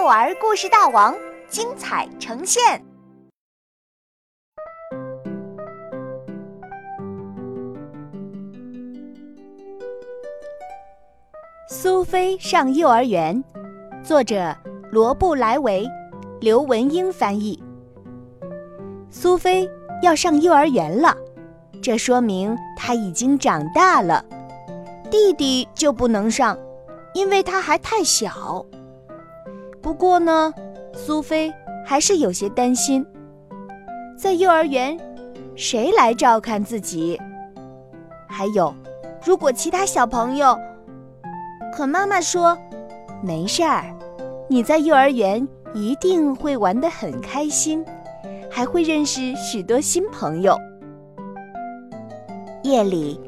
幼儿故事大王精彩呈现。苏菲上幼儿园，作者罗布莱维，刘文英翻译。苏菲要上幼儿园了，这说明她已经长大了。弟弟就不能上，因为他还太小。不过呢，苏菲还是有些担心，在幼儿园，谁来照看自己？还有，如果其他小朋友……可妈妈说，没事儿，你在幼儿园一定会玩得很开心，还会认识许多新朋友。夜里，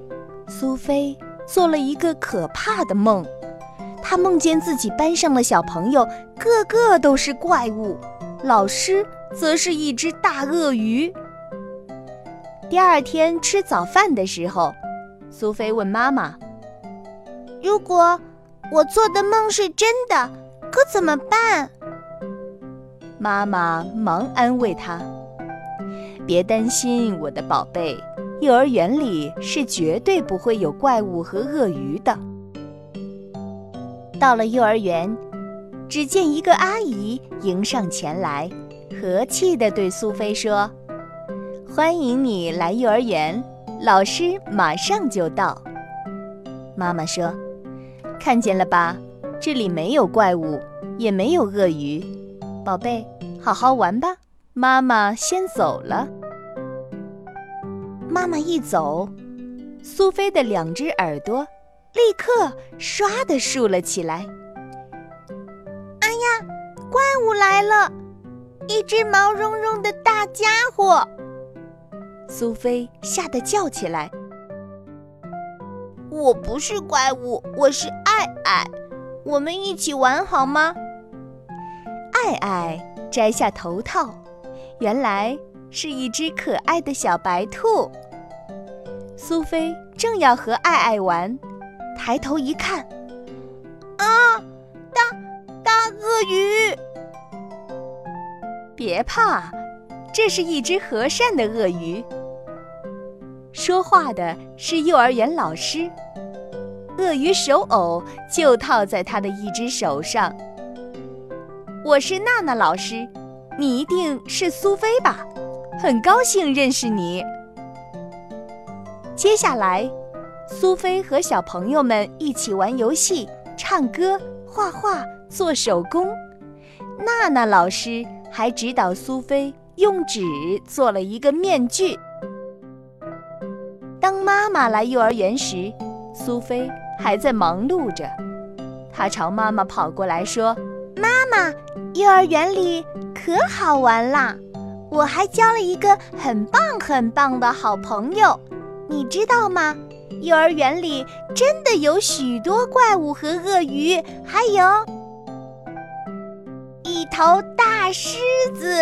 苏菲。做了一个可怕的梦，他梦见自己班上的小朋友个个都是怪物，老师则是一只大鳄鱼。第二天吃早饭的时候，苏菲问妈妈：“如果我做的梦是真的，可怎么办？”妈妈忙安慰她：“别担心，我的宝贝。”幼儿园里是绝对不会有怪物和鳄鱼的。到了幼儿园，只见一个阿姨迎上前来，和气地对苏菲说：“欢迎你来幼儿园，老师马上就到。”妈妈说：“看见了吧，这里没有怪物，也没有鳄鱼，宝贝，好好玩吧。”妈妈先走了。妈妈一走，苏菲的两只耳朵立刻唰的竖了起来。哎呀，怪物来了！一只毛茸茸的大家伙！苏菲吓得叫起来：“我不是怪物，我是爱爱，我们一起玩好吗？”爱爱摘下头套，原来。是一只可爱的小白兔。苏菲正要和爱爱玩，抬头一看，啊，大大鳄鱼！别怕，这是一只和善的鳄鱼。说话的是幼儿园老师，鳄鱼手偶就套在他的一只手上。我是娜娜老师，你一定是苏菲吧？很高兴认识你。接下来，苏菲和小朋友们一起玩游戏、唱歌、画画、做手工。娜娜老师还指导苏菲用纸做了一个面具。当妈妈来幼儿园时，苏菲还在忙碌着。她朝妈妈跑过来说：“妈妈，幼儿园里可好玩啦！”我还交了一个很棒很棒的好朋友，你知道吗？幼儿园里真的有许多怪物和鳄鱼，还有一头大狮子。